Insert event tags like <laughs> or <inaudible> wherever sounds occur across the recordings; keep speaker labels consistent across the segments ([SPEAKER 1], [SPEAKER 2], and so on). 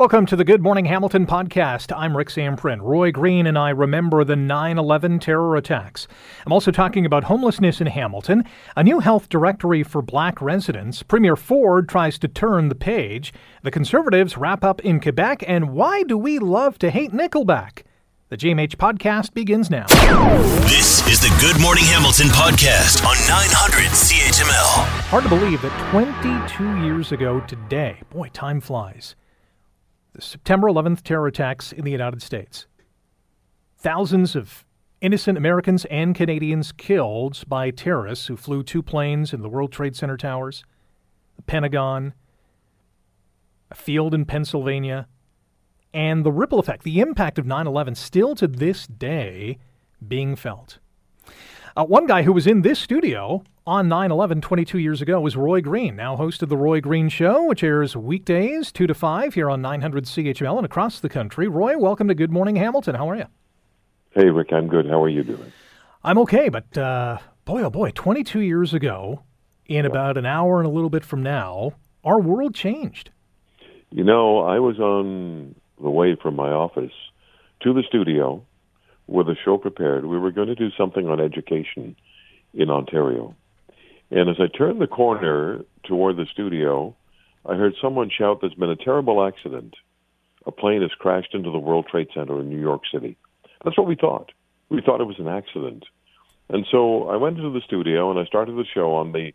[SPEAKER 1] Welcome to the Good Morning Hamilton podcast. I'm Rick Zamperin. Roy Green and I remember the 9 11 terror attacks. I'm also talking about homelessness in Hamilton, a new health directory for black residents. Premier Ford tries to turn the page. The Conservatives wrap up in Quebec, and why do we love to hate Nickelback? The GMH podcast begins now.
[SPEAKER 2] This is the Good Morning Hamilton podcast on 900 CHML.
[SPEAKER 1] Hard to believe that 22 years ago today, boy, time flies the September 11th terror attacks in the United States. Thousands of innocent Americans and Canadians killed by terrorists who flew two planes in the World Trade Center towers, the Pentagon, a field in Pennsylvania, and the ripple effect, the impact of 9 11 still to this day being felt. Uh, one guy who was in this studio on 9 11 22 years ago was Roy Green, now host of The Roy Green Show, which airs weekdays 2 to 5 here on 900 CHML and across the country. Roy, welcome to Good Morning Hamilton. How are you?
[SPEAKER 3] Hey, Rick, I'm good. How are you doing?
[SPEAKER 1] I'm okay, but uh, boy, oh boy, 22 years ago, in yeah. about an hour and a little bit from now, our world changed.
[SPEAKER 3] You know, I was on the way from my office to the studio with a show prepared. We were going to do something on education in Ontario. And as I turned the corner toward the studio, I heard someone shout, There's been a terrible accident. A plane has crashed into the World Trade Center in New York City. That's what we thought. We thought it was an accident. And so I went into the studio and I started the show on the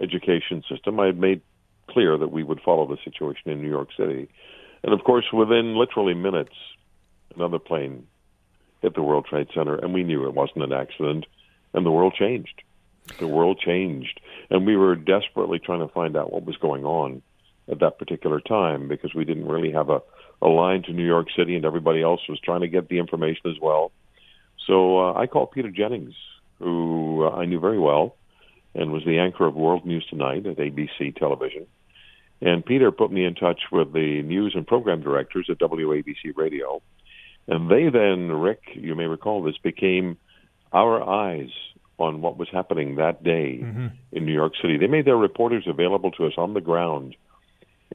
[SPEAKER 3] education system. I had made clear that we would follow the situation in New York City. And of course, within literally minutes, another plane hit the World Trade Center, and we knew it wasn't an accident, and the world changed. The world changed, and we were desperately trying to find out what was going on at that particular time because we didn't really have a, a line to New York City, and everybody else was trying to get the information as well. So uh, I called Peter Jennings, who uh, I knew very well, and was the anchor of World News Tonight at ABC Television. And Peter put me in touch with the news and program directors at WABC Radio. And they then, Rick, you may recall this, became our eyes on what was happening that day mm-hmm. in New York City. They made their reporters available to us on the ground.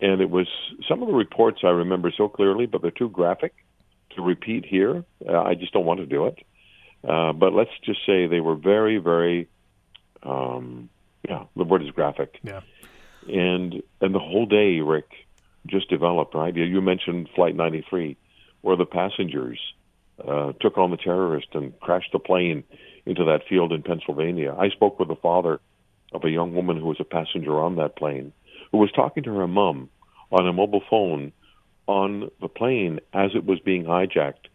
[SPEAKER 3] And it was some of the reports I remember so clearly, but they're too graphic to repeat here. Uh, I just don't want to do it. Uh, but let's just say they were very, very, um, yeah, the word is graphic.
[SPEAKER 1] Yeah.
[SPEAKER 3] And and the whole day, Rick, just developed. Right? You mentioned Flight 93, where the passengers uh, took on the terrorist and crashed the plane into that field in Pennsylvania. I spoke with the father of a young woman who was a passenger on that plane, who was talking to her mom on a mobile phone on the plane as it was being hijacked,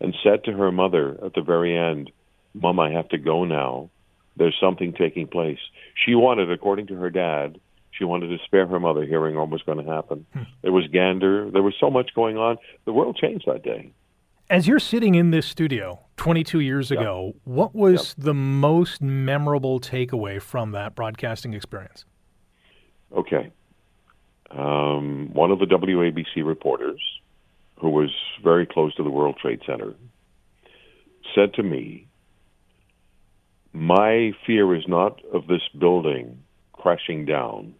[SPEAKER 3] and said to her mother at the very end, Mom, I have to go now. There's something taking place. She wanted, according to her dad, she wanted to spare her mother hearing what was going to happen. Hmm. There was Gander. There was so much going on. The world changed that day.
[SPEAKER 1] As you're sitting in this studio 22 years yep. ago, what was yep. the most memorable takeaway from that broadcasting experience?
[SPEAKER 3] Okay. Um, one of the WABC reporters, who was very close to the World Trade Center, said to me, My fear is not of this building crashing down.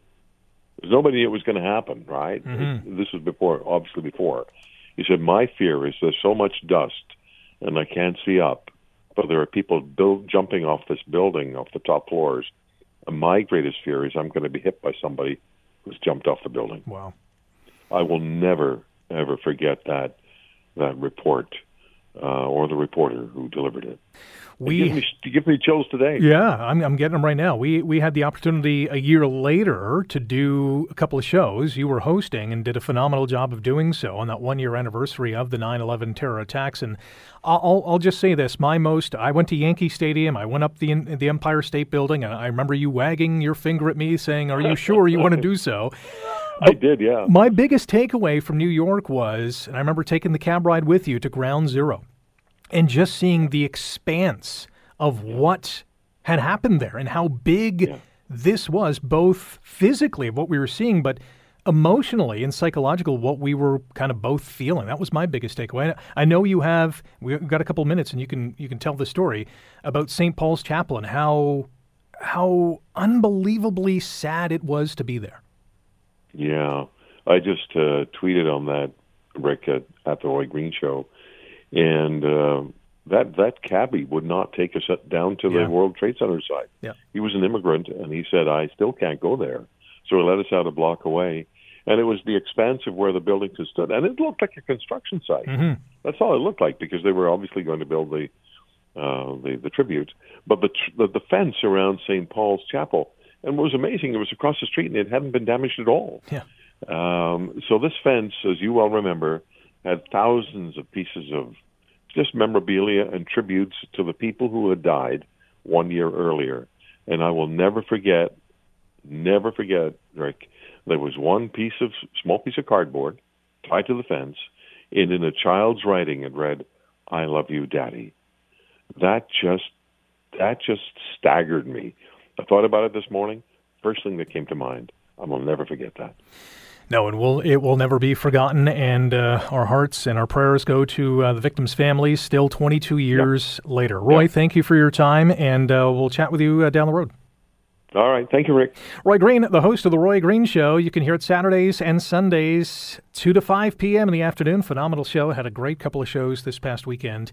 [SPEAKER 3] There's nobody knew it was going to happen, right?
[SPEAKER 1] Mm-hmm.
[SPEAKER 3] This was before, obviously before. He said, My fear is there's so much dust and I can't see up, but there are people build, jumping off this building, off the top floors. And my greatest fear is I'm going to be hit by somebody who's jumped off the building.
[SPEAKER 1] Wow.
[SPEAKER 3] I will never, ever forget that that report uh, or the reporter who delivered it. We give me, give me chills today.
[SPEAKER 1] Yeah, I'm, I'm getting them right now. We we had the opportunity a year later to do a couple of shows. You were hosting and did a phenomenal job of doing so on that one year anniversary of the 9/11 terror attacks. And I'll I'll just say this: my most I went to Yankee Stadium. I went up the the Empire State Building, and I remember you wagging your finger at me, saying, "Are you sure you want to <laughs> do so?"
[SPEAKER 3] I did, yeah.
[SPEAKER 1] My biggest takeaway from New York was, and I remember taking the cab ride with you to Ground Zero and just seeing the expanse of what had happened there and how big yeah. this was, both physically of what we were seeing, but emotionally and psychological what we were kind of both feeling. That was my biggest takeaway. I know you have we've got a couple minutes and you can you can tell the story about St. Paul's Chapel and how how unbelievably sad it was to be there.
[SPEAKER 3] Yeah. I just uh, tweeted on that Rick, at, at the Roy Green Show, and uh, that that cabbie would not take us down to
[SPEAKER 1] Yeah.
[SPEAKER 3] the World Trade Center side.
[SPEAKER 1] Yeah.
[SPEAKER 3] He was an immigrant, and he said, "I still can't go there." So he let us out a block away, and it was the expanse of where the building had stood, and it looked like a construction site.
[SPEAKER 1] hmm
[SPEAKER 3] That's all it looked like because they were obviously going to build the uh, the, the tribute. But the, tr- the the fence around St. Paul's Chapel, and what was amazing, it was across the street and it hadn't been damaged at all.
[SPEAKER 1] Yeah.
[SPEAKER 3] Um, so this fence, as you well remember, had thousands of pieces of just memorabilia and tributes to the people who had died one year earlier. And I will never forget, never forget, Rick. There was one piece of small piece of cardboard tied to the fence, and in a child's writing, it read, "I love you, Daddy." That just that just staggered me. I thought about it this morning. First thing that came to mind. I will never forget that.
[SPEAKER 1] No, and will it will never be forgotten. And uh, our hearts and our prayers go to uh, the victims' families. Still, 22 years later. Roy,
[SPEAKER 3] Yep.
[SPEAKER 1] thank you for your time, and uh, we'll chat with you uh, down the road.
[SPEAKER 3] All right, thank you, Rick.
[SPEAKER 1] Roy Green, the host of the Roy Green Show. You can hear it Saturdays and Sundays, 2 to 5 p.m. in the afternoon. Phenomenal show. Had a great couple of shows this past weekend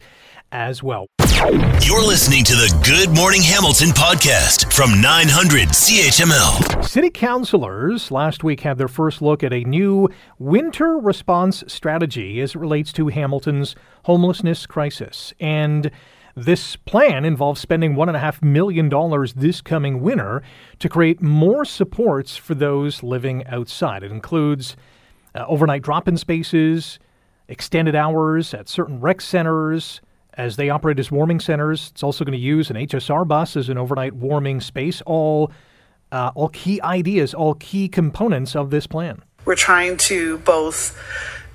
[SPEAKER 1] as well.
[SPEAKER 2] You're listening to the Good Morning Hamilton podcast from 900 CHML.
[SPEAKER 1] City councilors last week had their first look at a new winter response strategy as it relates to Hamilton's homelessness crisis. And this plan involves spending $1.5 million this coming winter to create more supports for those living outside. It includes uh, overnight drop in spaces, extended hours at certain rec centers as they operate as warming centers. It's also going to use an HSR bus as an overnight warming space. All, uh, all key ideas, all key components of this plan.
[SPEAKER 4] We're trying to both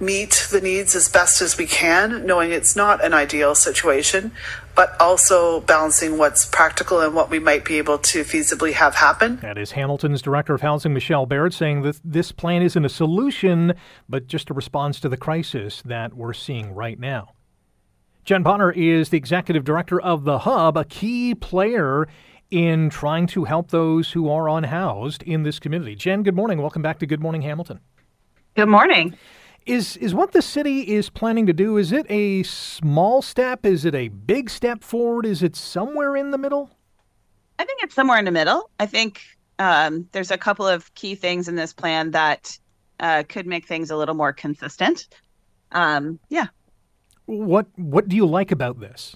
[SPEAKER 4] meet the needs as best as we can, knowing it's not an ideal situation, but also balancing what's practical and what we might be able to feasibly have happen.
[SPEAKER 1] That is Hamilton's Director of Housing, Michelle Baird, saying that this plan isn't a solution, but just a response to the crisis that we're seeing right now. Jen Bonner is the Executive Director of The Hub, a key player in trying to help those who are unhoused in this community. Jen, good morning. Welcome back to Good Morning Hamilton.
[SPEAKER 5] Good morning.
[SPEAKER 1] Is is what the city is planning to do? Is it a small step? Is it a big step forward? Is it somewhere in the middle?
[SPEAKER 5] I think it's somewhere in the middle. I think um, there's a couple of key things in this plan that uh, could make things a little more consistent. Um, yeah.
[SPEAKER 1] What what do you like about this?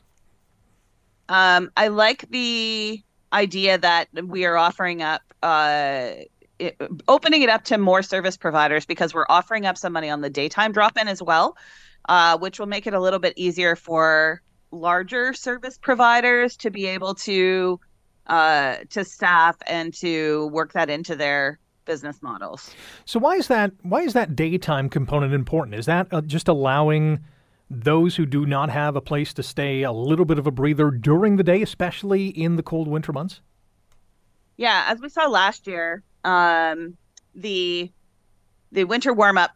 [SPEAKER 5] Um, I like the idea that we are offering up, uh, it, opening it up to more service providers because we're offering up some money on the daytime drop in as well, uh, which will make it a little bit easier for larger service providers to be able to uh, to staff and to work that into their business models.
[SPEAKER 1] So why is that why is that daytime component important? Is that uh, just allowing those who do not have a place to stay a little bit of a breather during the day, especially in the cold winter months?
[SPEAKER 5] Yeah, as we saw last year, um, the the winter warm up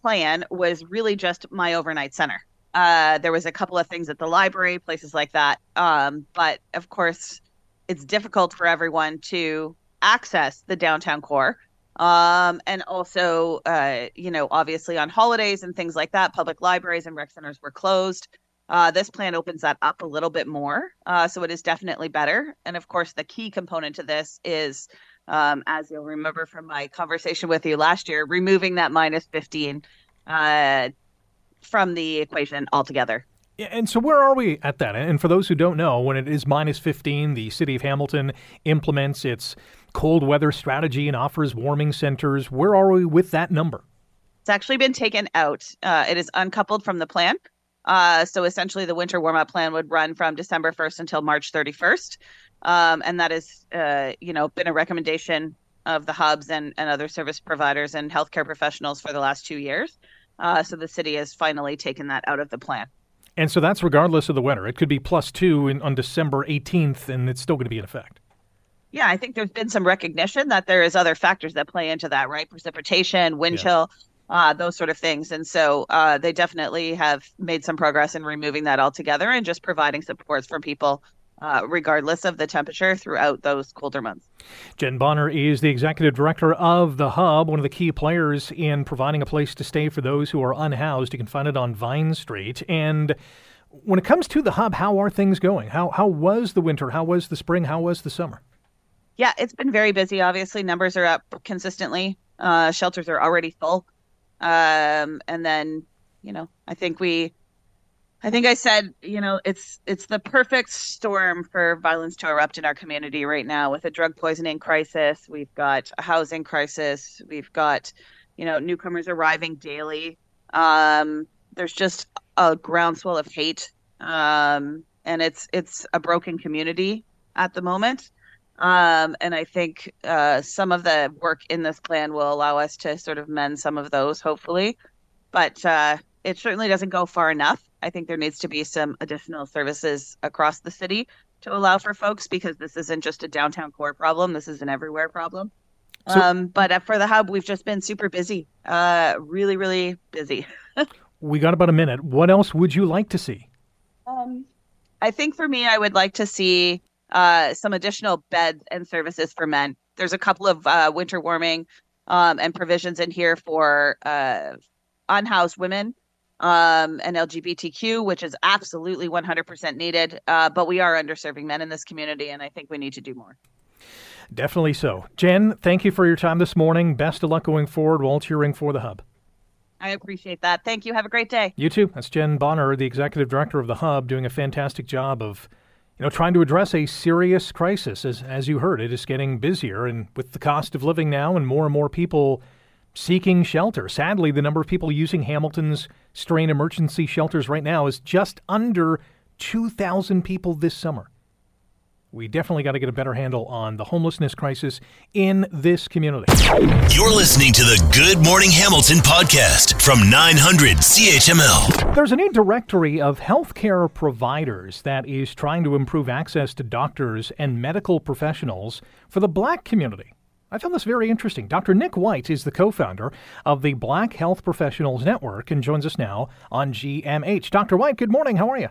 [SPEAKER 5] plan was really just my overnight center. Uh, there was a couple of things at the library, places like that, um, but of course, it's difficult for everyone to access the downtown core. Um, and also, uh, you know, obviously on holidays and things like that, public libraries and rec centers were closed. Uh, this plan opens that up a little bit more. Uh, so it is definitely better. And of course, the key component to this is, um, as you'll remember from my conversation with you last year, removing that minus 15 uh, from the equation altogether.
[SPEAKER 1] Yeah, And so, where are we at that? And for those who don't know, when it is minus 15, the city of Hamilton implements its cold weather strategy and offers warming centers. Where are we with that number?
[SPEAKER 5] It's actually been taken out. Uh, it is uncoupled from the plan. Uh, so essentially, the winter warm up plan would run from December 1st until March 31st. Um, and that has, uh, you know, been a recommendation of the hubs and, and other service providers and healthcare professionals for the last two years. Uh, so the city has finally taken that out of the plan.
[SPEAKER 1] And so that's regardless of the winter. It could be plus two in, on December 18th, and it's still going to be in effect.
[SPEAKER 5] Yeah, I think there's been some recognition that there is other factors that play into that, right? Precipitation, wind
[SPEAKER 1] Yeah.
[SPEAKER 5] chill, uh, those sort of things. And so uh, they definitely have made some progress in removing that altogether and just providing supports for people uh, regardless of the temperature throughout those colder months.
[SPEAKER 1] Jen Bonner is the executive director of the Hub, one of the key players in providing a place to stay for those who are unhoused. You can find it on Vine Street. And when it comes to the Hub, how are things going? How, how was the winter? How was the spring? How was the summer?
[SPEAKER 5] Yeah, it's been very busy. Obviously, numbers are up consistently. Uh, shelters are already full. Um, and then, you know, I think we I think I said, you know, it's it's the perfect storm for violence to erupt in our community right now with a drug poisoning crisis. We've got a housing crisis. We've got, you know, newcomers arriving daily. Um, there's just a groundswell of hate, um, and it's it's a broken community at the moment. Um, and I think uh, some of the work in this plan will allow us to sort of mend some of those, hopefully. But uh, it certainly doesn't go far enough. I think there needs to be some additional services across the city to allow for folks because this isn't just a downtown core problem. This is an everywhere problem. So, um, but uh, for the hub, we've just been super busy, uh, really, really busy. <laughs>
[SPEAKER 1] we got about a minute. What else would you like to see?
[SPEAKER 5] Um, I think for me, I would like to see uh, some additional beds and services for men. There's a couple of uh, winter warming um, and provisions in here for uh, unhoused women um, and LGBTQ, which is absolutely 100% needed. Uh, but we are underserving men in this community, and I think we need to do more.
[SPEAKER 1] Definitely so. Jen, thank you for your time this morning. Best of luck going forward while cheering for the Hub.
[SPEAKER 5] I appreciate that. Thank you. Have a great day.
[SPEAKER 1] You too. That's Jen Bonner, the executive director of the Hub, doing a fantastic job of you know, trying to address a serious crisis. As, as you heard, it is getting busier, and with the cost of living now and more and more people seeking shelter. Sadly, the number of people using Hamilton's strain emergency shelters right now is just under 2,000 people this summer. We definitely got to get a better handle on the homelessness crisis in this community.
[SPEAKER 2] You're listening to the Good Morning Hamilton podcast from 900 CHML.
[SPEAKER 1] There's a new directory of healthcare providers that is trying to improve access to doctors and medical professionals for the black community. I found this very interesting. Dr. Nick White is the co founder of the Black Health Professionals Network and joins us now on GMH. Dr. White, good morning. How are you?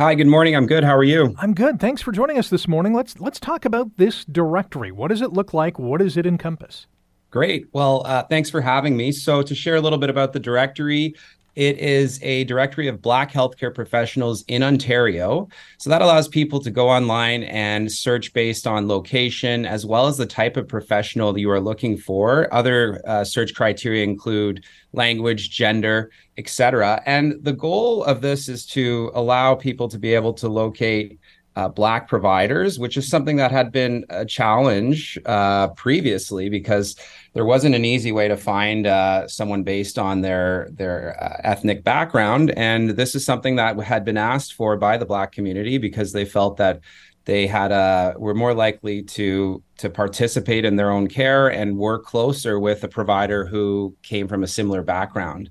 [SPEAKER 6] Hi, good morning. I'm good. How are you?
[SPEAKER 1] I'm good. Thanks for joining us this morning. Let's let's talk about this directory. What does it look like? What does it encompass?
[SPEAKER 6] Great. Well, uh, thanks for having me. So, to share a little bit about the directory, it is a directory of Black healthcare professionals in Ontario. So that allows people to go online and search based on location as well as the type of professional that you are looking for. Other uh, search criteria include language, gender, etc. And the goal of this is to allow people to be able to locate uh, black providers, which is something that had been a challenge uh, previously because there wasn't an easy way to find uh, someone based on their their uh, ethnic background. And this is something that had been asked for by the black community because they felt that they had a were more likely to to participate in their own care and work closer with a provider who came from a similar background.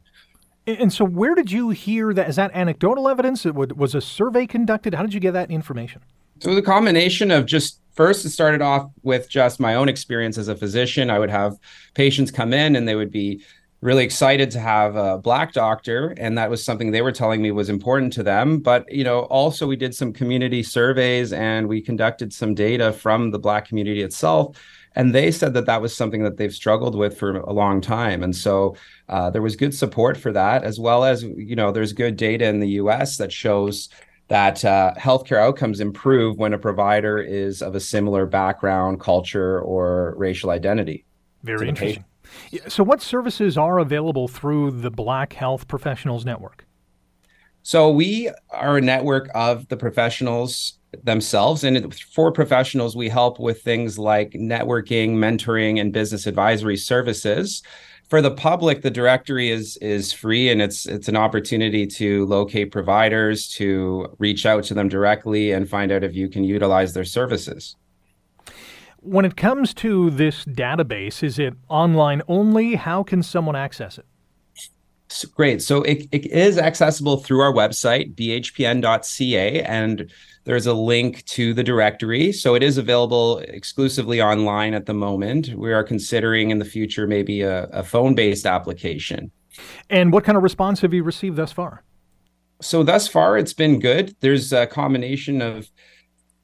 [SPEAKER 1] And so, where did you hear that? Is that anecdotal evidence? It was a survey conducted. How did you get that information?
[SPEAKER 6] So, the combination of just first, it started off with just my own experience as a physician. I would have patients come in and they would be really excited to have a black doctor and that was something they were telling me was important to them but you know also we did some community surveys and we conducted some data from the black community itself and they said that that was something that they've struggled with for a long time. And so uh, there was good support for that as well as you know there's good data in the us that shows that uh, healthcare outcomes improve when a provider is of a similar background culture or racial identity
[SPEAKER 1] very interesting. So what services are available through the black health professionals network?
[SPEAKER 6] So we are a network of the professionals themselves. And for professionals, we help with things like networking, mentoring, and business advisory services. For the public, the directory is is free and it's it's an opportunity to locate providers, to reach out to them directly and find out if you can utilize their services.
[SPEAKER 1] When it comes to this database, is it online only? How can someone access it?
[SPEAKER 6] Great. So it, it is accessible through our website, bhpn.ca, and there's a link to the directory. So it is available exclusively online at the moment. We are considering in the future maybe a, a phone based application.
[SPEAKER 1] And what kind of response have you received thus far?
[SPEAKER 6] So, thus far, it's been good. There's a combination of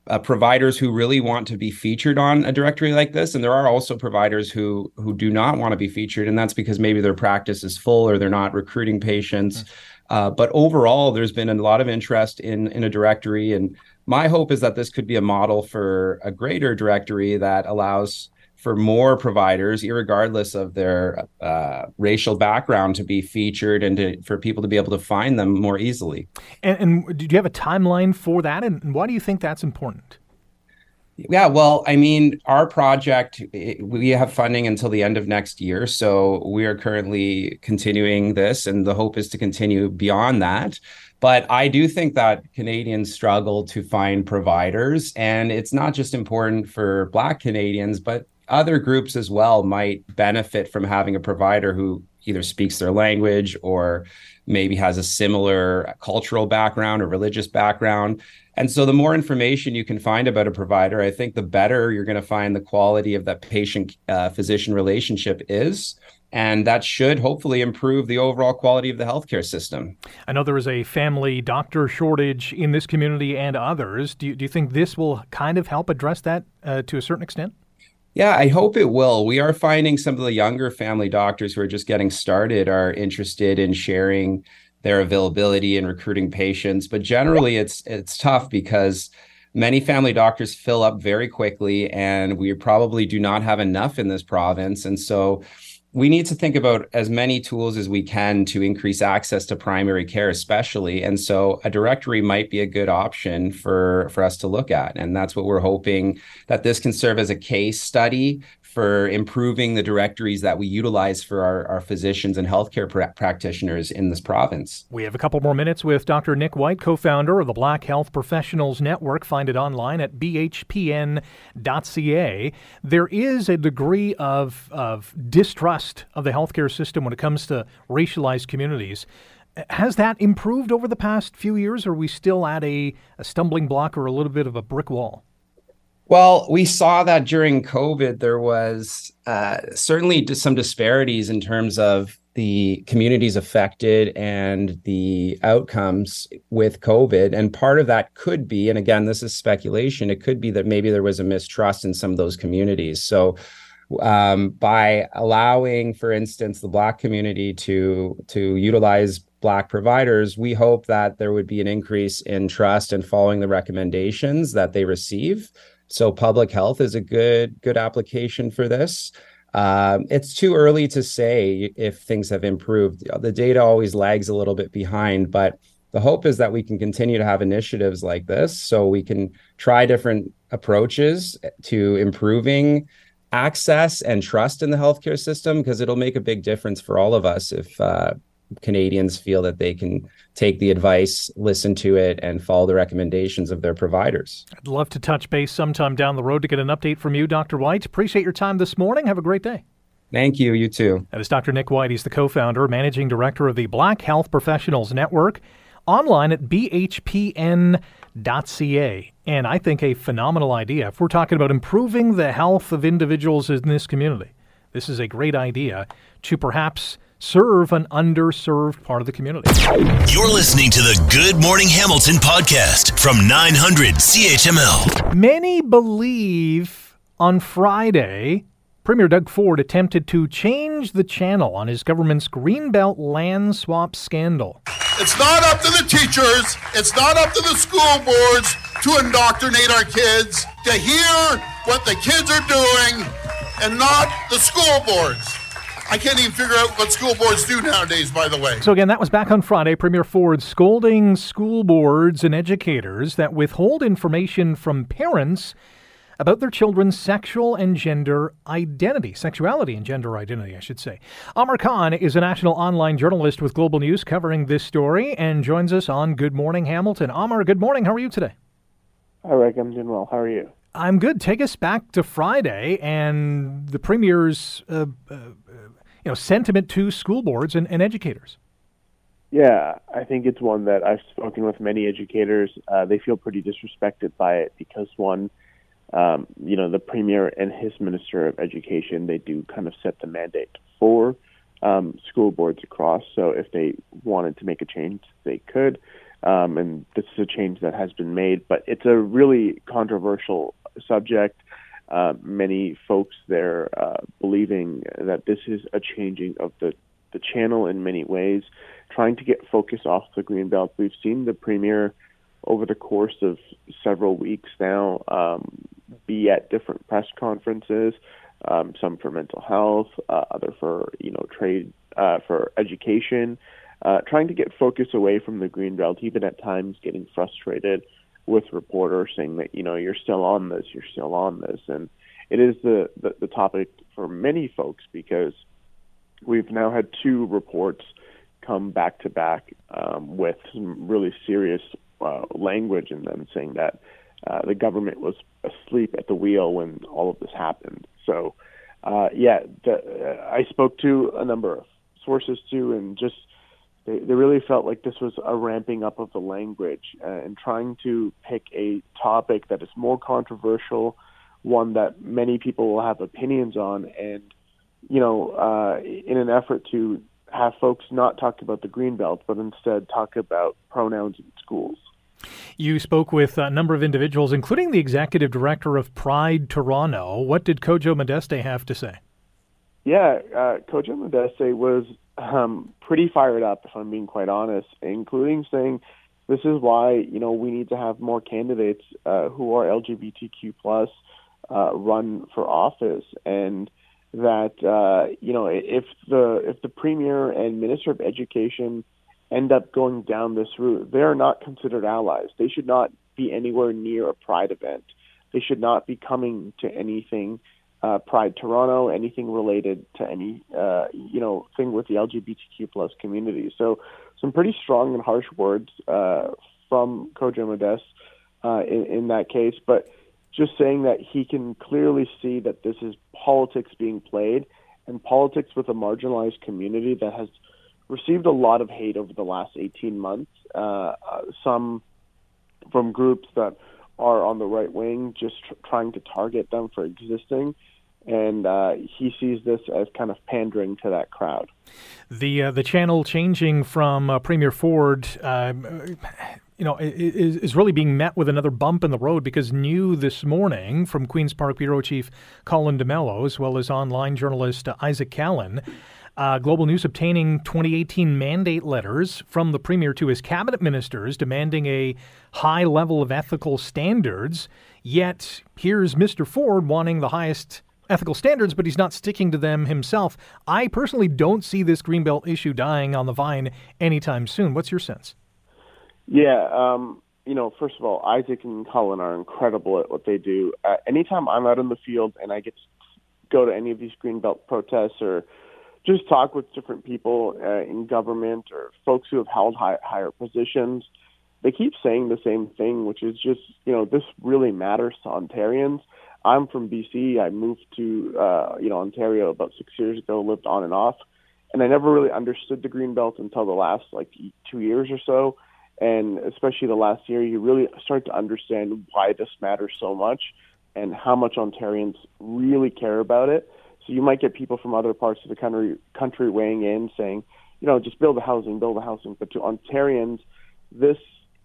[SPEAKER 6] uh, providers who really want to be featured on a directory like this, and there are also providers who who do not want to be featured, and that's because maybe their practice is full or they're not recruiting patients. Mm-hmm. Uh, but overall, there's been a lot of interest in in a directory, and my hope is that this could be a model for a greater directory that allows for more providers, regardless of their uh, racial background, to be featured and to, for people to be able to find them more easily.
[SPEAKER 1] And, and did you have a timeline for that? And why do you think that's important?
[SPEAKER 6] Yeah, well, I mean, our project, we have funding until the end of next year. So we are currently continuing this, and the hope is to continue beyond that. But I do think that Canadians struggle to find providers. And it's not just important for Black Canadians, but other groups as well might benefit from having a provider who either speaks their language or maybe has a similar cultural background or religious background. And so the more information you can find about a provider, I think the better you're going to find the quality of that patient uh, physician relationship is. And that should hopefully improve the overall quality of the healthcare system.
[SPEAKER 1] I know there is a family doctor shortage in this community and others. Do you, do you think this will kind of help address that uh, to a certain extent?
[SPEAKER 6] Yeah, I hope it will. We are finding some of the younger family doctors who are just getting started are interested in sharing their availability and recruiting patients, but generally it's it's tough because many family doctors fill up very quickly and we probably do not have enough in this province and so we need to think about as many tools as we can to increase access to primary care especially. And so a directory might be a good option for for us to look at. And that's what we're hoping that this can serve as a case study for improving the directories that we utilize for our, our physicians and healthcare pra- practitioners in this province.
[SPEAKER 1] We have a couple more minutes with Dr. Nick White, co founder of the Black Health Professionals Network. Find it online at bhpn.ca. There is a degree of, of distrust of the healthcare system when it comes to racialized communities. Has that improved over the past few years, or are we still at a, a stumbling block or a little bit of a brick wall?
[SPEAKER 6] Well, we saw that during COVID, there was uh, certainly some disparities in terms of the communities affected and the outcomes with COVID. And part of that could be, and again, this is speculation, it could be that maybe there was a mistrust in some of those communities. So, um, by allowing, for instance, the Black community to to utilize Black providers, we hope that there would be an increase in trust and following the recommendations that they receive. So public health is a good good application for this. Um, it's too early to say if things have improved. The data always lags a little bit behind, but the hope is that we can continue to have initiatives like this so we can try different approaches to improving access and trust in the healthcare system because it'll make a big difference for all of us if uh, Canadians feel that they can take the advice, listen to it, and follow the recommendations of their providers.
[SPEAKER 1] I'd love to touch base sometime down the road to get an update from you, Dr. White. Appreciate your time this morning. Have a great day.
[SPEAKER 6] Thank you. You too.
[SPEAKER 1] That is Dr. Nick White. He's the co founder, managing director of the Black Health Professionals Network, online at bhpn.ca. And I think a phenomenal idea. If we're talking about improving the health of individuals in this community, this is a great idea to perhaps serve an underserved part of the community.
[SPEAKER 2] You're listening to the Good Morning Hamilton podcast from 900 CHML.
[SPEAKER 1] Many believe on Friday, Premier Doug Ford attempted to change the channel on his government's Greenbelt land swap scandal.
[SPEAKER 7] It's not up to the teachers, it's not up to the school boards to indoctrinate our kids, to hear what the kids are doing, and not the school boards. I can't even figure out what school boards do nowadays, by the way.
[SPEAKER 1] So, again, that was back on Friday. Premier Ford scolding school boards and educators that withhold information from parents about their children's sexual and gender identity, sexuality and gender identity, I should say. Amar Khan is a national online journalist with Global News covering this story and joins us on Good Morning Hamilton. Amar, good morning. How are you today?
[SPEAKER 8] Hi, Rick. I'm doing well. How are you?
[SPEAKER 1] I'm good. Take us back to Friday and the Premier's uh, uh, you know sentiment to school boards and, and educators.
[SPEAKER 8] Yeah, I think it's one that I've spoken with many educators. Uh, they feel pretty disrespected by it because one, um, you know, the premier and his minister of education, they do kind of set the mandate for um, school boards across. So if they wanted to make a change, they could. um, and this is a change that has been made. But it's a really controversial subject. Uh, many folks there uh, believing that this is a changing of the the channel in many ways, trying to get focus off the greenbelt. We've seen the premier over the course of several weeks now um, be at different press conferences, um, some for mental health, uh, other for you know trade, uh, for education, uh, trying to get focus away from the greenbelt. Even at times, getting frustrated with reporters saying that you know you're still on this, you're still on this, and it is the the, the topic for many folks because we've now had two reports come back to back um, with some really serious uh, language in them saying that uh, the government was asleep at the wheel when all of this happened. So, uh, yeah, the, uh, I spoke to a number of sources too, and just they, they really felt like this was a ramping up of the language uh, and trying to pick a topic that is more controversial, one that many people will have opinions on, and you know, uh, in an effort to have folks not talk about the green belt, but instead talk about pronouns in schools.
[SPEAKER 1] You spoke with a number of individuals, including the executive director of Pride Toronto. What did Kojo Modeste have to say?
[SPEAKER 8] Yeah, uh, Kojo Modeste was um, pretty fired up, if I'm being quite honest, including saying this is why you know we need to have more candidates uh, who are LGBTQ plus uh, run for office, and that uh, you know if the if the premier and minister of education end up going down this route, they are not considered allies. They should not be anywhere near a Pride event. They should not be coming to anything uh, Pride Toronto, anything related to any uh, you know thing with the LGBTQ plus community. So some pretty strong and harsh words uh, from Kojo Modeste uh, in, in that case, but just saying that he can clearly see that this is politics being played and politics with a marginalized community that has received a lot of hate over the last 18 months. Uh, some from groups that are on the right wing, just tr- trying to target them for existing. And uh, he sees this as kind of pandering to that crowd.
[SPEAKER 1] The uh, the channel changing from uh, Premier Ford um, you know, is, is really being met with another bump in the road because new this morning from Queen's Park Bureau Chief Colin D'Mello, as well as online journalist Isaac Callan, uh, Global News obtaining 2018 mandate letters from the Premier to his cabinet ministers demanding a high level of ethical standards. Yet here's Mr. Ford wanting the highest ethical standards, but he's not sticking to them himself. I personally don't see this Greenbelt issue dying on the vine anytime soon. What's your sense?
[SPEAKER 8] Yeah, um, you know, first of all, Isaac and Colin are incredible at what they do. Uh, anytime I'm out in the field and I get to go to any of these Greenbelt protests or just talk with different people uh, in government or folks who have held high, higher positions, they keep saying the same thing, which is just, you know, this really matters to Ontarians. I'm from BC. I moved to, uh, you know, Ontario about six years ago, lived on and off, and I never really understood the green belt until the last like two years or so and especially the last year, you really start to understand why this matters so much and how much Ontarians really care about it. So you might get people from other parts of the country country weighing in saying, you know, just build the housing, build the housing. But to Ontarians, this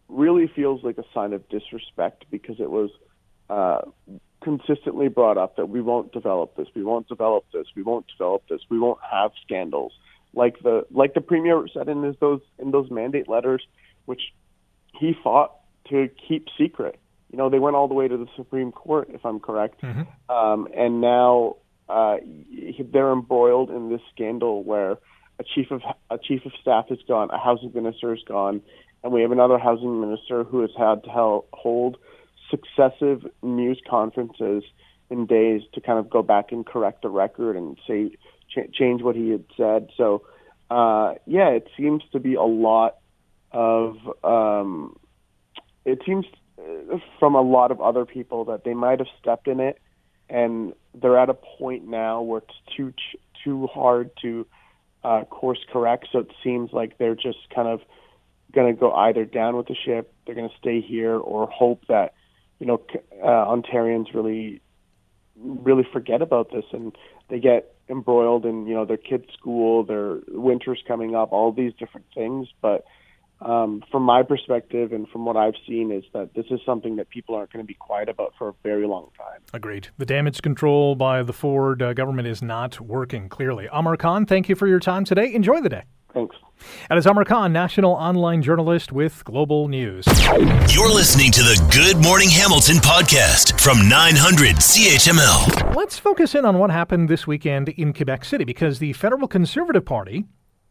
[SPEAKER 8] really feels like a sign of disrespect because it was uh, consistently brought up that we won't develop this, we won't develop this, we won't develop this, we won't have scandals like the like the premier said in his, those in those mandate letters which he fought to keep secret. You know, they went all the way to the Supreme Court, if I'm correct, mm-hmm. um, and now uh, they're embroiled in this scandal where a chief of a chief of staff is gone, a housing minister is gone, and we have another housing minister who has had to hold successive news conferences in days to kind of go back and correct the record and say ch- change what he had said. So, uh, yeah, it seems to be a lot of um, it seems uh, from a lot of other people that they might have stepped in it and they're at a point now where it's too too hard to uh, course correct so it seems like they're just kind of going to go either down with the ship they're going to stay here or hope that you know uh, Ontarians really really forget about this and they get embroiled in you know their kids school their winters coming up all these different things but um, from my perspective and from what I've seen, is that this is something that people aren't going to be quiet about for a very long time.
[SPEAKER 1] Agreed. The damage control by the Ford uh, government is not working, clearly. Amar Khan, thank you for your time today. Enjoy the day.
[SPEAKER 8] Thanks.
[SPEAKER 1] And it's Amar Khan, national online journalist with Global News.
[SPEAKER 2] You're listening to the Good Morning Hamilton podcast from 900 CHML.
[SPEAKER 1] Let's focus in on what happened this weekend in Quebec City because the Federal Conservative Party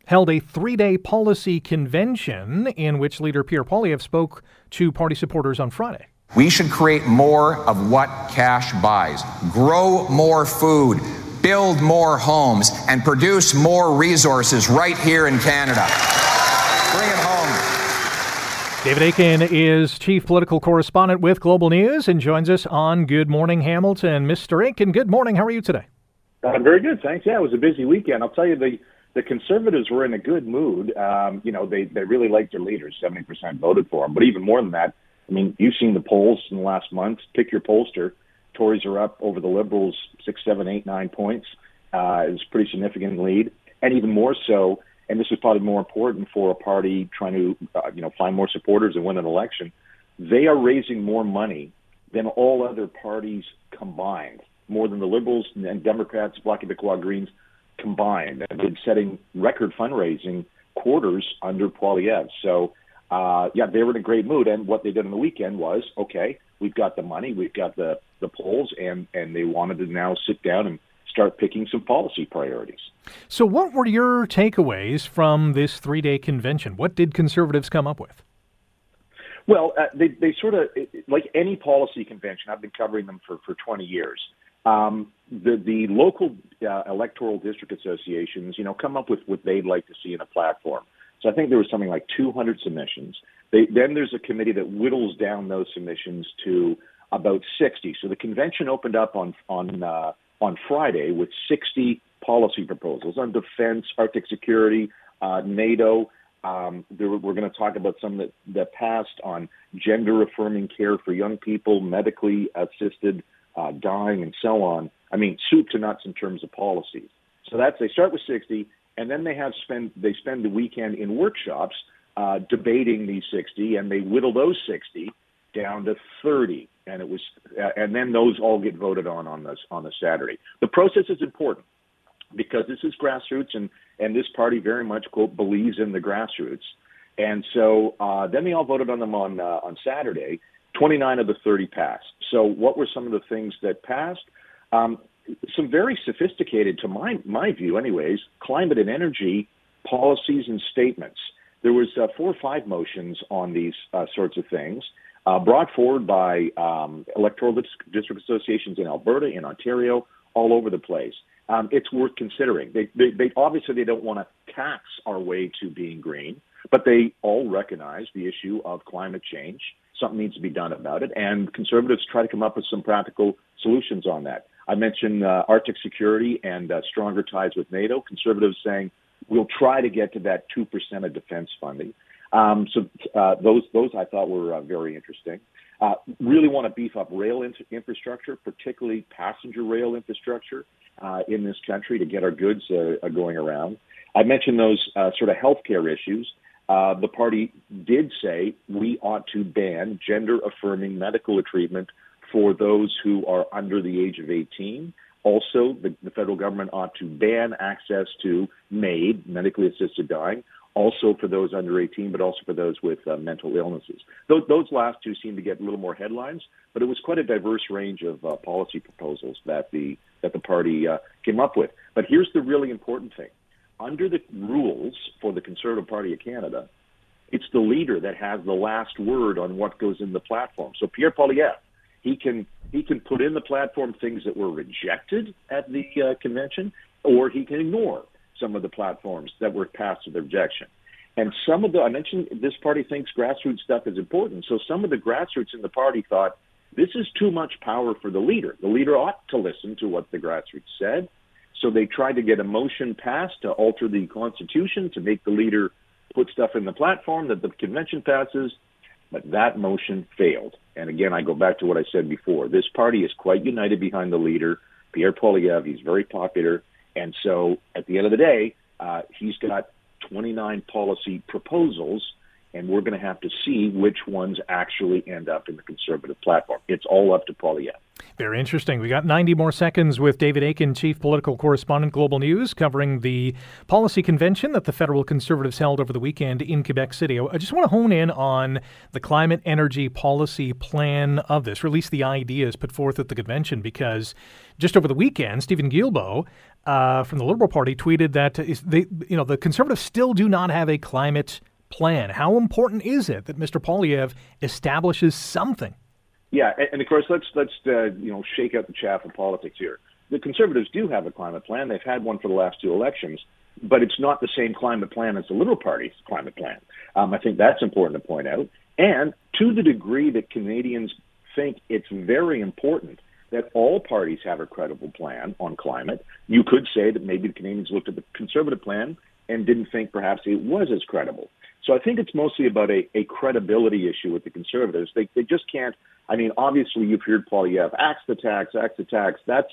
[SPEAKER 1] held a three day policy convention in which leader Pierre Poilievre spoke to party supporters on Friday.
[SPEAKER 9] We should create more of what cash buys, grow more food, build more homes, and produce more resources right here in Canada. Bring it home.
[SPEAKER 1] David Akin is chief political correspondent with Global News and joins us on Good Morning Hamilton. Mr. Akin, good morning. How are you today?
[SPEAKER 10] Uh, very good, thanks. Yeah, it was a busy weekend. I'll tell you, the the conservatives were in a good mood. Um, you know, they they really liked their leaders. Seventy percent voted for him, but even more than that, I mean, you've seen the polls in the last month. Pick your pollster. Tories are up over the Liberals six, seven, eight, nine points. Uh, it's a pretty significant lead, and even more so. And this is probably more important for a party trying to, uh, you know, find more supporters and win an election. They are raising more money than all other parties combined, more than the Liberals and Democrats, Bloc Québécois, Greens combined have been setting record fundraising quarters under Poilievre. So, uh, yeah, they were in a great mood. And what they did on the weekend was, okay, we've got the money, we've got the, the polls, and, and they wanted to now sit down and start picking some policy priorities.
[SPEAKER 1] So, what were your takeaways from this three day convention? What did conservatives come up with?
[SPEAKER 10] Well, uh, they, they sort of, like any policy convention, I've been covering them for, for 20 years. Um, the the local uh, electoral district associations, you know, come up with what they'd like to see in a platform. So I think there was something like 200 submissions. They, then there's a committee that whittles down those submissions to about 60. So the convention opened up on on uh, on Friday with 60 policy proposals on defense, Arctic security, uh, NATO. Um, there, we're going to talk about some that, that passed on gender affirming care for young people, medically assisted uh, dying, and so on. I mean, soup to nuts in terms of policies. So that's they start with 60, and then they have spend they spend the weekend in workshops uh, debating these 60, and they whittle those 60 down to 30, and it was uh, and then those all get voted on on this on the Saturday. The process is important because this is grassroots, and and this party very much quote believes in the grassroots. And so uh, then they all voted on them on uh, on Saturday, 29 of the 30 passed. So, what were some of the things that passed? Um, some very sophisticated, to my my view, anyways, climate and energy policies and statements. There was uh, four or five motions on these uh, sorts of things uh, brought forward by um, electoral district associations in Alberta, in Ontario, all over the place. Um, it's worth considering. They, they, they obviously they don't want to tax our way to being green, but they all recognize the issue of climate change something needs to be done about it. And conservatives try to come up with some practical solutions on that. I mentioned uh, Arctic security and uh, stronger ties with NATO. Conservatives saying we'll try to get to that two percent of defense funding. Um, so uh, those those I thought were uh, very interesting. Uh, really want to beef up rail in- infrastructure, particularly passenger rail infrastructure uh, in this country to get our goods going around. I mentioned those sort of healthcare issues. The party did say we ought to ban gender affirming medical treatment for those who are under the age of 18. Also, the, the federal government ought to ban access to MAID, medically assisted dying, also for those under 18, but also for those with uh, mental illnesses. Those, those, last two seem to get a little more headlines, but it was quite a diverse range of uh, policy proposals that the that the party uh, came up with. But here's the really important thing: under the rules for the Conservative Party of Canada, it's the leader that has the last word on what goes in the platform. So Pierre Poilievre, he can he can put in the platform things that were rejected at the uh, convention, or he can ignore some of the platforms that were passed with objection. And some of the I mentioned this party thinks grassroots stuff is important. So some of the grassroots in the party thought this is too much power for the leader. The leader ought to listen to what the grassroots said. So they tried to get a motion passed to alter the Constitution to make the leader put stuff in the platform that the convention passes, but that motion failed. And again, I go back to what I said before. This party is quite united behind the leader, Pierre Poilievre. He's very popular. And so at the end of the day, uh, he's got 29 policy proposals and we're going to have to see which ones actually end up in the conservative platform. It's all up to Poilievre.
[SPEAKER 1] Very interesting. We got 90 more seconds with David Akin, Chief Political Correspondent, Global News, covering the policy convention that the federal conservatives held over the weekend in Quebec City. I just want to hone in on the climate energy policy plan of this, or at least the ideas put forth at the convention, because just over the weekend, Stephen Guilbeault uh, from the Liberal Party tweeted that they, you know, the conservatives still do not have a climate plan. How important is it that Mr. Poilievre establishes something?
[SPEAKER 10] Yeah, and, and of course, let's let's uh, you know shake out the chaff of politics here. The Conservatives do have a climate plan. They've had one for the last two elections, but it's not the same climate plan as the Liberal Party's climate plan. Um, I think that's important to point out. And to the degree that Canadians think it's very important that all parties have a credible plan on climate, you could say that maybe the Canadians looked at the Conservative plan and didn't think perhaps it was as credible. So I think it's mostly about a, a credibility issue with the Conservatives. They, they just can't I mean, obviously, you've heard Poilievre, axe the tax, axe the tax. That's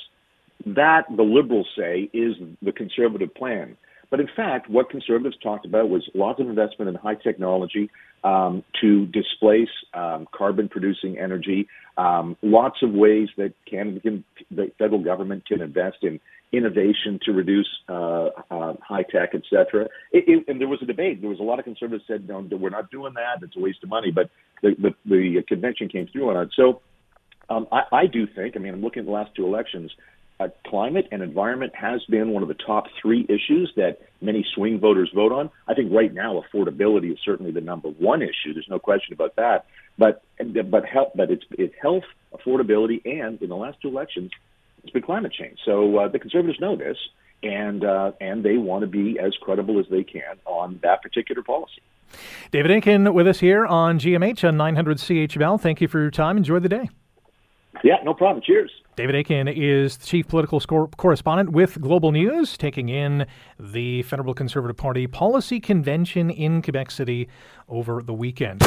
[SPEAKER 10] that the liberals say is the conservative plan. But in fact, what conservatives talked about was lots of investment in high technology um, to displace um, carbon-producing energy. Um, lots of ways that Canada can, the federal government can invest in innovation to reduce uh, uh, high tech, et cetera. It, it, and there was a debate. There was a lot of conservatives said, no, we're not doing that. It's a waste of money. But the, the, the convention came through on it. So um, I, I do think, I mean, I'm looking at the last two elections, uh, climate and environment has been one of the top three issues that many swing voters vote on. I think right now affordability is certainly the number one issue. There's no question about that. But but health, but it's it's health, affordability, and in the last two elections, it's been climate change. So uh, the conservatives know this, and uh, and they want to be as credible as they can on that particular policy.
[SPEAKER 1] David Akin with us here on GMH on 900 CHML. Thank you for your time. Enjoy the day.
[SPEAKER 10] Yeah, no problem. Cheers.
[SPEAKER 1] David Akin is the chief political correspondent with Global News, taking in the Federal Conservative Party policy convention in Quebec City over the weekend.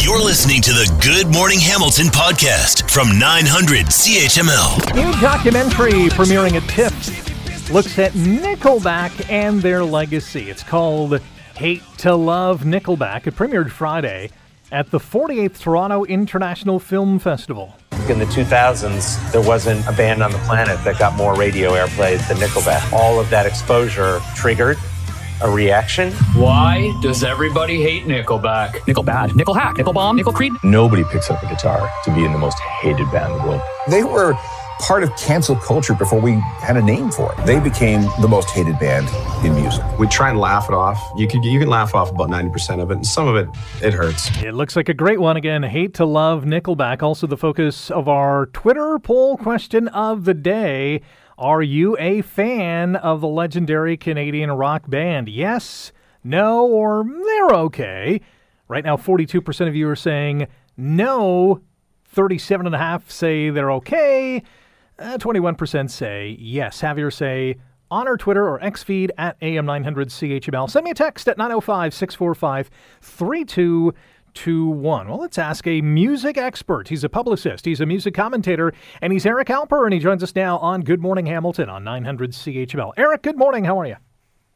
[SPEAKER 2] You're listening to the Good Morning Hamilton podcast from 900 CHML.
[SPEAKER 1] New documentary premiering at TIFF looks at Nickelback and their legacy. It's called Hate to Love Nickelback. It premiered Friday at the 48th Toronto International Film Festival.
[SPEAKER 11] In the 2000s, there wasn't a band on the planet that got more radio airplay than Nickelback. All of that exposure triggered a reaction.
[SPEAKER 12] Why does everybody hate Nickelback?
[SPEAKER 13] Nickel bad, Nickel hack, Nickel bomb, Nickel creed.
[SPEAKER 14] Nobody picks up a guitar to be in the most hated band in the world.
[SPEAKER 15] They were part of cancel culture before we had a name for it. They became the most hated band in music.
[SPEAKER 16] We try and laugh it off. You can you can laugh off about 90% of it, and some of it it hurts.
[SPEAKER 1] It looks like a great one again. Hate to love Nickelback. Also the focus of our Twitter poll question of the day. Are you a fan of the legendary Canadian rock band? Yes, no, or they're okay. Right now 42% of you are saying no, 37.5 say they're okay. Uh, 21% say yes. Javier say on our Twitter or X feed at AM900CHML. Send me a text at 905 645 3221. Well, let's ask a music expert. He's a publicist, he's a music commentator, and he's Eric Alper, and he joins us now on Good Morning Hamilton on 900 CHML. Eric, good morning. How are you?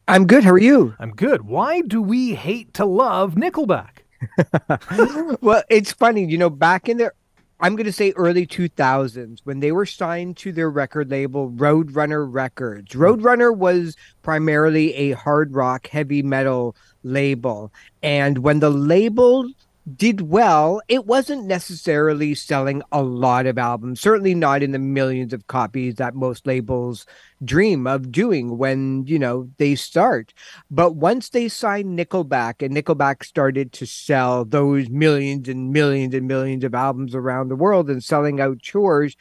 [SPEAKER 17] I'm good. How are you?
[SPEAKER 1] I'm good. Why do we hate to love Nickelback? <laughs>
[SPEAKER 17] well, it's funny, you know, back in the I'm going to say early 2000s when they were signed to their record label Roadrunner Records. Hmm. Roadrunner was primarily a hard rock heavy metal label. And when the label did well, it wasn't necessarily selling a lot of albums, certainly not in the millions of copies that most labels dream of doing when, you know, they start. But once they signed Nickelback and Nickelback started to sell those millions and millions and millions of albums around the world and selling out tours,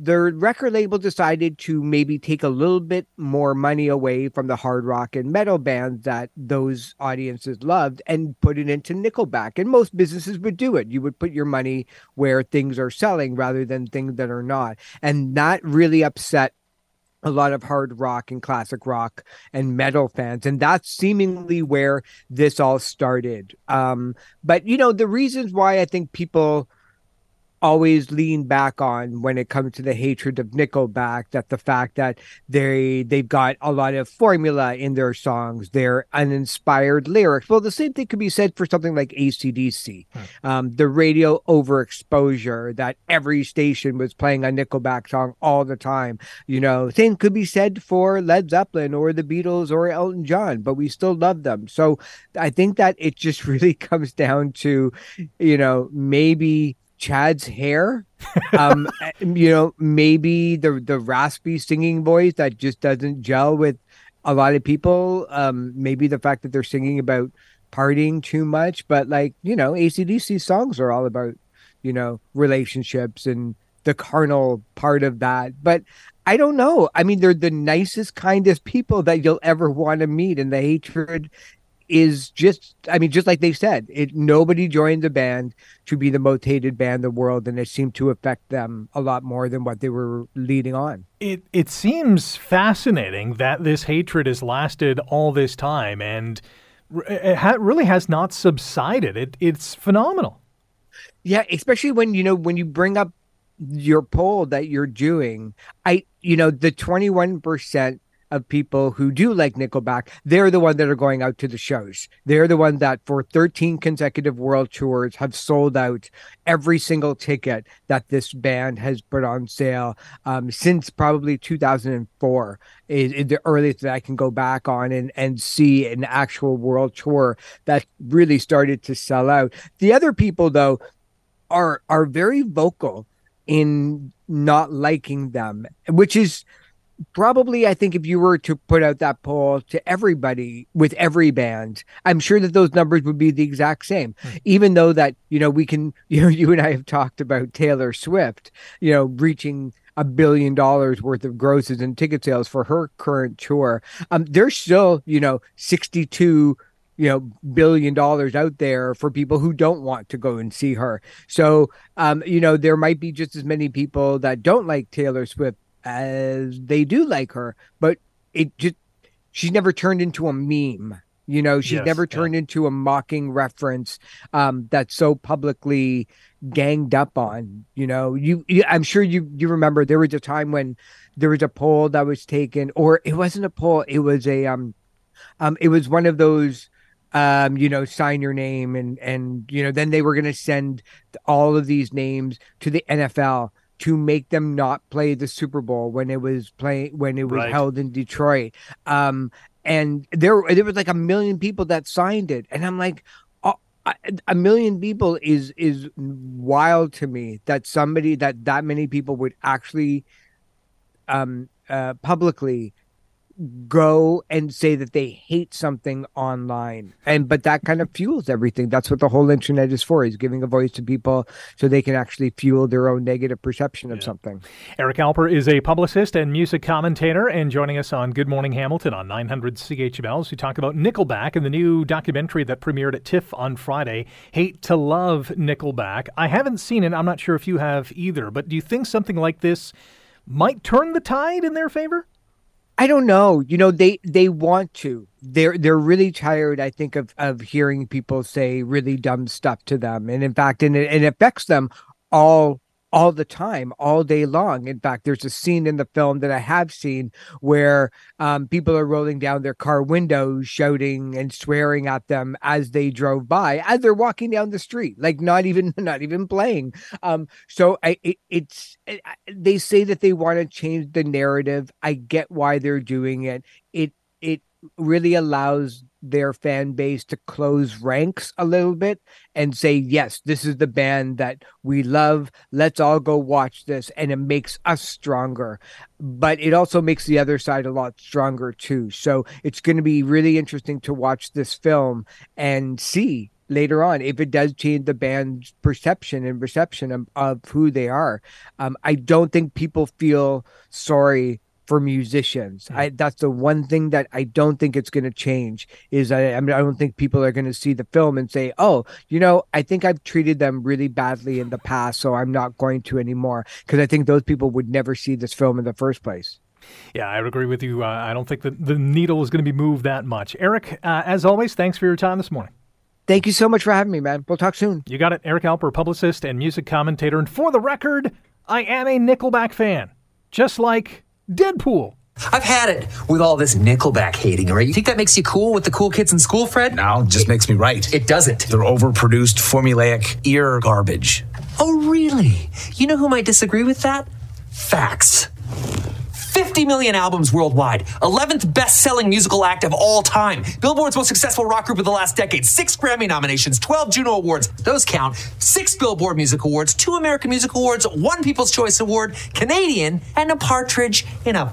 [SPEAKER 17] the record label decided to maybe take a little bit more money away from the hard rock and metal bands that those audiences loved and put it into Nickelback. And most businesses would do it. You would put your money where things are selling rather than things that are not. And that really upset a lot of hard rock and classic rock and metal fans and that's seemingly where this all started um but you know the reasons why i think people always lean back on when it comes to the hatred of Nickelback that the fact that they they've got a lot of formula in their songs, they're uninspired lyrics. Well, the same thing could be said for something like ACDC. Hmm. Um, the radio overexposure that every station was playing a Nickelback song all the time. You know, same could be said for Led Zeppelin or the Beatles or Elton John, but we still love them. So I think that it just <laughs> really comes down to, you know, maybe Chad's hair. Um, <laughs> eh, you know, maybe the the raspy singing voice that just doesn't gel with a lot of people. Um, maybe the fact that they're singing about partying too much, but like you know, ACDC songs are all about you know relationships and the carnal part of that. But I don't know. I mean, they're the nicest, kindest people that you'll ever want to meet, and the hatred is just I mean, just like they said, it nobody joined the band to be the most hated band in the world, and it seemed to affect them a lot more than what they were leading on.
[SPEAKER 1] It it seems fascinating that this hatred has lasted all this time and it ha- really has not subsided. It it's phenomenal.
[SPEAKER 17] Yeah, especially when you know when you bring up your poll that you're doing, I you know the 21 percent of people who do like Nickelback, they're the ones that are going out to the shows. They're the ones that for 13 consecutive world tours have sold out every single ticket that this band has put on sale um, since probably 2004 is, is, the earliest that I can go back on and, and see an actual world tour that really started to sell out. The other people though are are very vocal in not liking them, which is probably I think if you were to put out that poll to everybody with every band, I'm sure that those numbers would be the exact same. Mm. Even though that, you know, we can <laughs> you know, you and I have talked about Taylor Swift, you know, reaching a billion dollars worth of grosses and ticket sales for her current tour. Um, there's still, you know, 62 you know billion dollars out there for people who don't want to go and see her so um you know there might be just as many people that don't like taylor swift as they do like her, but it just she's never turned into a meme. You know, she's yes, never turned yeah. into a mocking reference um, that's so publicly ganged up on. You know, you, you, I'm sure you you remember there was a time when there was a poll that was taken, or it wasn't a poll, it was a um, um, it was one of those um you know sign your name and and you know then they were going to send all of these names to the NFL to make them not play the Super Bowl when it was playing when it was right. held in Detroit. Um, and there there was like a million people that signed it, and I'm like, oh, a million people is is wild to me that somebody that that many people would actually um uh publicly go and say that they hate something online. And but that kind of fuels everything. That's what the whole internet is for is giving a voice to people so they can actually fuel their own negative perception of yeah. something.
[SPEAKER 1] Eric alper is a publicist and music commentator and joining us on good morning hamilton on 900 chml as we talk about nickelback and the new documentary that premiered at tiff on friday hate to love nickelback. I haven't seen it. I'm not sure if you have either but do you think something like this might turn the tide in their favor
[SPEAKER 17] I don't know. You know, they they want to. They're they're really tired. I think of of hearing people say really dumb stuff to them, and in fact, and it, it affects them all all the time, all day long. In fact, there's a scene in the film that I have seen where um, people are rolling down their car windows, shouting and swearing at them as they drove by, as they're walking down the street, like not even <laughs> not even playing. Um, so I, it, it's it, they say that they want to change the narrative. I get why they're doing it. It it really allows their fan base to close ranks a little bit and say, yes, this is the band that we love. Let's all go watch this. And it makes us stronger. But it also makes the other side a lot stronger too. So it's going to be really interesting to watch this film and see later on if it does change the band's perception and reception of, of who they are. Um, I don't think people feel sorry for musicians. Mm-hmm. I that's the one thing that I don't think it's going to change is I I, mean, I don't think people are going to see the film and say, "Oh, you know, I think I've treated them really badly in the past, so I'm not going to anymore." Because I think those people would never see this film in the first place.
[SPEAKER 1] Yeah, I would agree with you. Uh, I don't think that the needle is going to be moved that much. Eric, uh, as always, thanks for your time this morning.
[SPEAKER 17] Thank you so much for having me, man. We'll talk soon.
[SPEAKER 1] You got it. Eric Alper, publicist and music commentator. And for the record, I am a Nickelback fan, just like Deadpool.
[SPEAKER 18] I've had it with all this Nickelback hating, right? You think that makes you cool with the cool kids in school, Fred?
[SPEAKER 19] No, it just makes me right.
[SPEAKER 18] It doesn't.
[SPEAKER 19] They're overproduced, formulaic ear garbage.
[SPEAKER 18] Oh, really? You know who might disagree with that? Facts. 50 million albums worldwide, 11th best selling musical act of all time, Billboard's most successful rock group of the last decade, six Grammy nominations, 12 Juno Awards, those count, six Billboard Music Awards, two American Music Awards, one People's Choice Award, Canadian, and a partridge in a